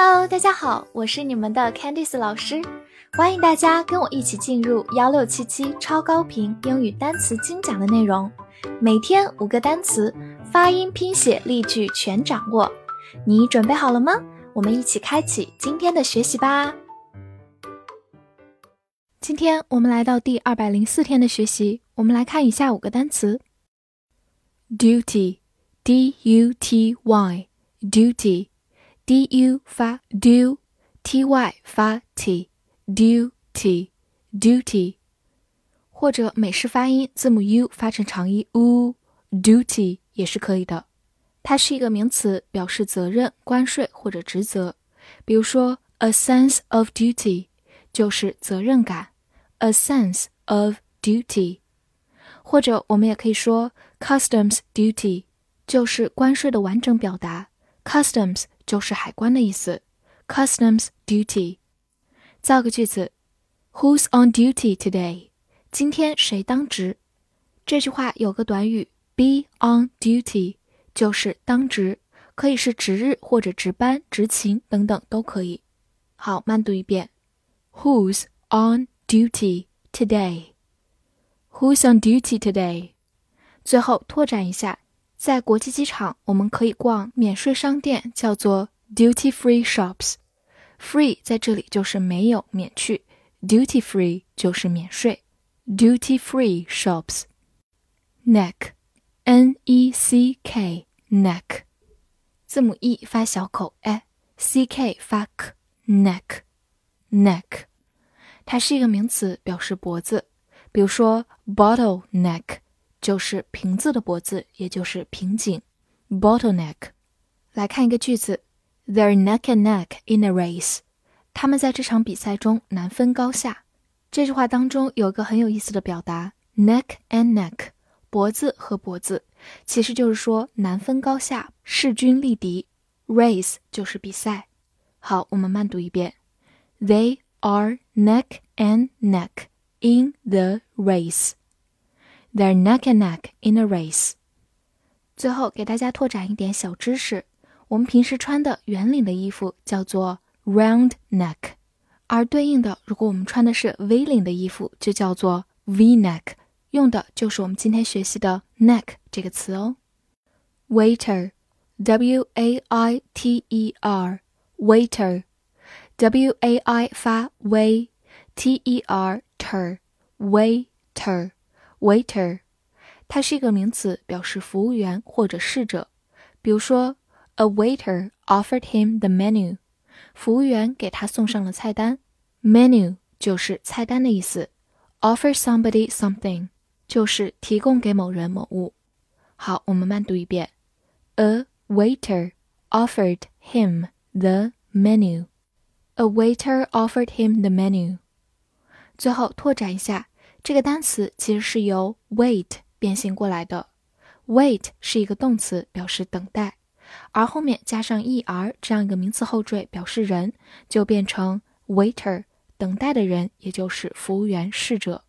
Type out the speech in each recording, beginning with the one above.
Hello，大家好，我是你们的 Candice 老师，欢迎大家跟我一起进入幺六七七超高频英语单词精讲的内容，每天五个单词，发音、拼写、例句全掌握，你准备好了吗？我们一起开启今天的学习吧。今天我们来到第二百零四天的学习，我们来看以下五个单词：duty，d u t y，duty。d u 发 du，t y 发 t，duty，duty，或者美式发音字母 u 发成长音 u，duty 也是可以的。它是一个名词，表示责任、关税或者职责。比如说，a sense of duty 就是责任感，a sense of duty。或者我们也可以说，customs duty 就是关税的完整表达，customs。 就是海关的意思，customs duty。造个句子，Who's on duty today？今天谁当值？这句话有个短语，be on duty，就是当值，可以是值日或者值班、执勤等等都可以。好，慢读一遍，Who's on duty today？Who's on duty today？最后拓展一下。在国际机场，我们可以逛免税商店，叫做 duty free shops。free 在这里就是没有免去，duty free 就是免税，duty free shops。neck，n e c k，neck，字母 e 发小口 e，c k 发 k，neck，neck，它是一个名词，表示脖子。比如说 bottle neck。就是瓶子的脖子，也就是瓶颈，bottleneck。来看一个句子：They're neck and neck in a race。他们在这场比赛中难分高下。这句话当中有个很有意思的表达：neck and neck，脖子和脖子，其实就是说难分高下，势均力敌。Race 就是比赛。好，我们慢读一遍：They are neck and neck in the race。They're neck and neck in a race。最后给大家拓展一点小知识：我们平时穿的圆领的衣服叫做 round neck，而对应的，如果我们穿的是 V 领的衣服，就叫做 V neck，用的就是我们今天学习的 neck 这个词哦。Waiter，W A I T E R，waiter，W A I 发 w，T E R ter，waiter。 Waiter，它是一个名词，表示服务员或者侍者。比如说，A waiter offered him the menu，服务员给他送上了菜单。Menu 就是菜单的意思。Offer somebody something 就是提供给某人某物。好，我们慢读一遍。A waiter offered him the menu. A waiter offered him the menu. 最后拓展一下。这个单词其实是由 wait 变形过来的，wait 是一个动词，表示等待，而后面加上 er 这样一个名词后缀，表示人，就变成 waiter，等待的人，也就是服务员、侍者。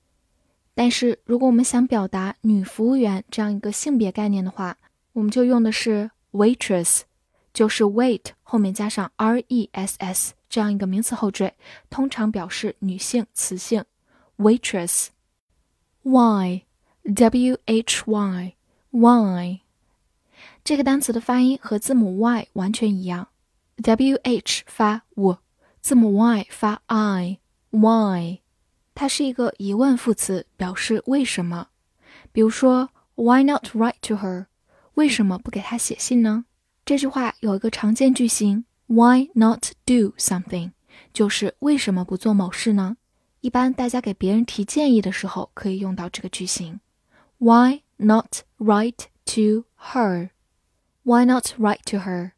但是如果我们想表达女服务员这样一个性别概念的话，我们就用的是 waitress，就是 wait 后面加上 ress 这样一个名词后缀，通常表示女性、雌性，waitress。Why, W H Y, why，这个单词的发音和字母 Y 完全一样，W H 发 w，字母 Y 发 i，why，它是一个疑问副词，表示为什么。比如说，Why not write to her？为什么不给她写信呢？这句话有一个常见句型，Why not do something？就是为什么不做某事呢？一般大家给别人提建议的时候，可以用到这个句型。Why not write to her? Why not write to her?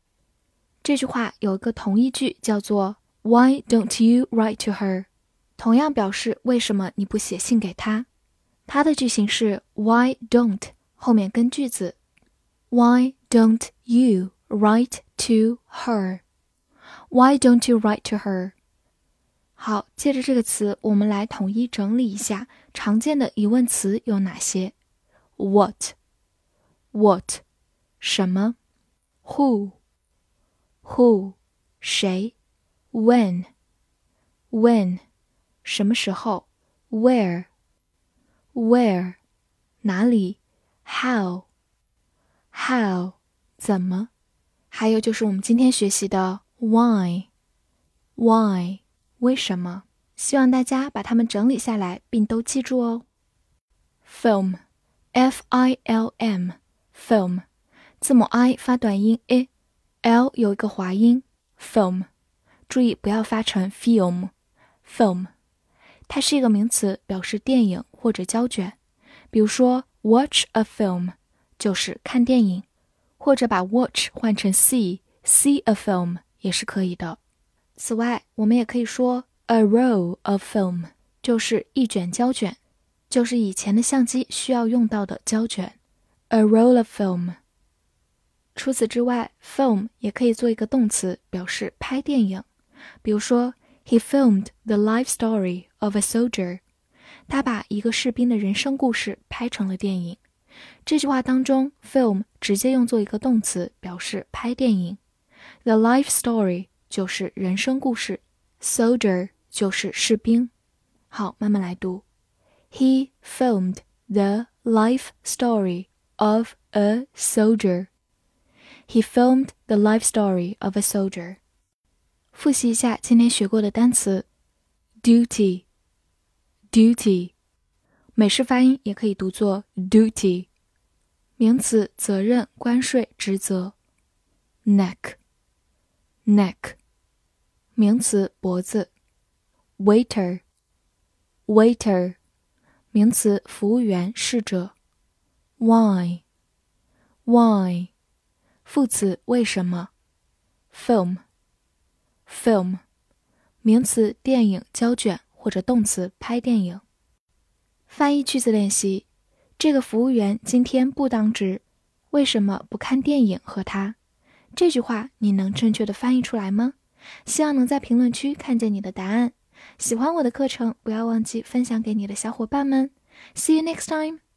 这句话有一个同义句叫做 Why don't you write to her? 同样表示为什么你不写信给她。它的句型是 Why don't 后面跟句子。Why don't you write to her? Why don't you write to her? 好，借着这个词，我们来统一整理一下常见的疑问词有哪些。：what，what，什么？；who，who，谁？When when 什么时候？where。Where 哪里？how。How 怎么？还有就是我们今天学习的 why why 为什么？希望大家把它们整理下来，并都记住哦。film f i l m film 字母 i 发短音 a，l 有一个滑音 film，注意不要发成 film film。它是一个名词，表示电影或者胶卷。比如说，watch a film 就是看电影，或者把 watch 换成 see，see a film 也是可以的。此外，我们也可以说 a roll of film 就是一卷胶卷，就是以前的相机需要用到的胶卷。a roll of film。除此之外，film 也可以做一个动词，表示拍电影。比如说，He filmed the life story of a soldier。他把一个士兵的人生故事拍成了电影。这句话当中，film 直接用作一个动词，表示拍电影。The life story 就是人生故事，soldier 就是士兵。好，慢慢来读。He filmed the life story of a soldier. He filmed the life story of a soldier. 复习一下今天学过的单词：duty。duty，美式发音也可以读作 duty。名词，责任、关税、职责。neck，neck， 名词，脖子。waiter，waiter，名词，服务员、侍者。why，why，副词，为什么。film，film，名词，电影、胶卷。或者动词拍电影。翻译句子练习：这个服务员今天不当值，为什么不看电影和他？这句话你能正确的翻译出来吗？希望能在评论区看见你的答案。喜欢我的课程，不要忘记分享给你的小伙伴们。See you next time.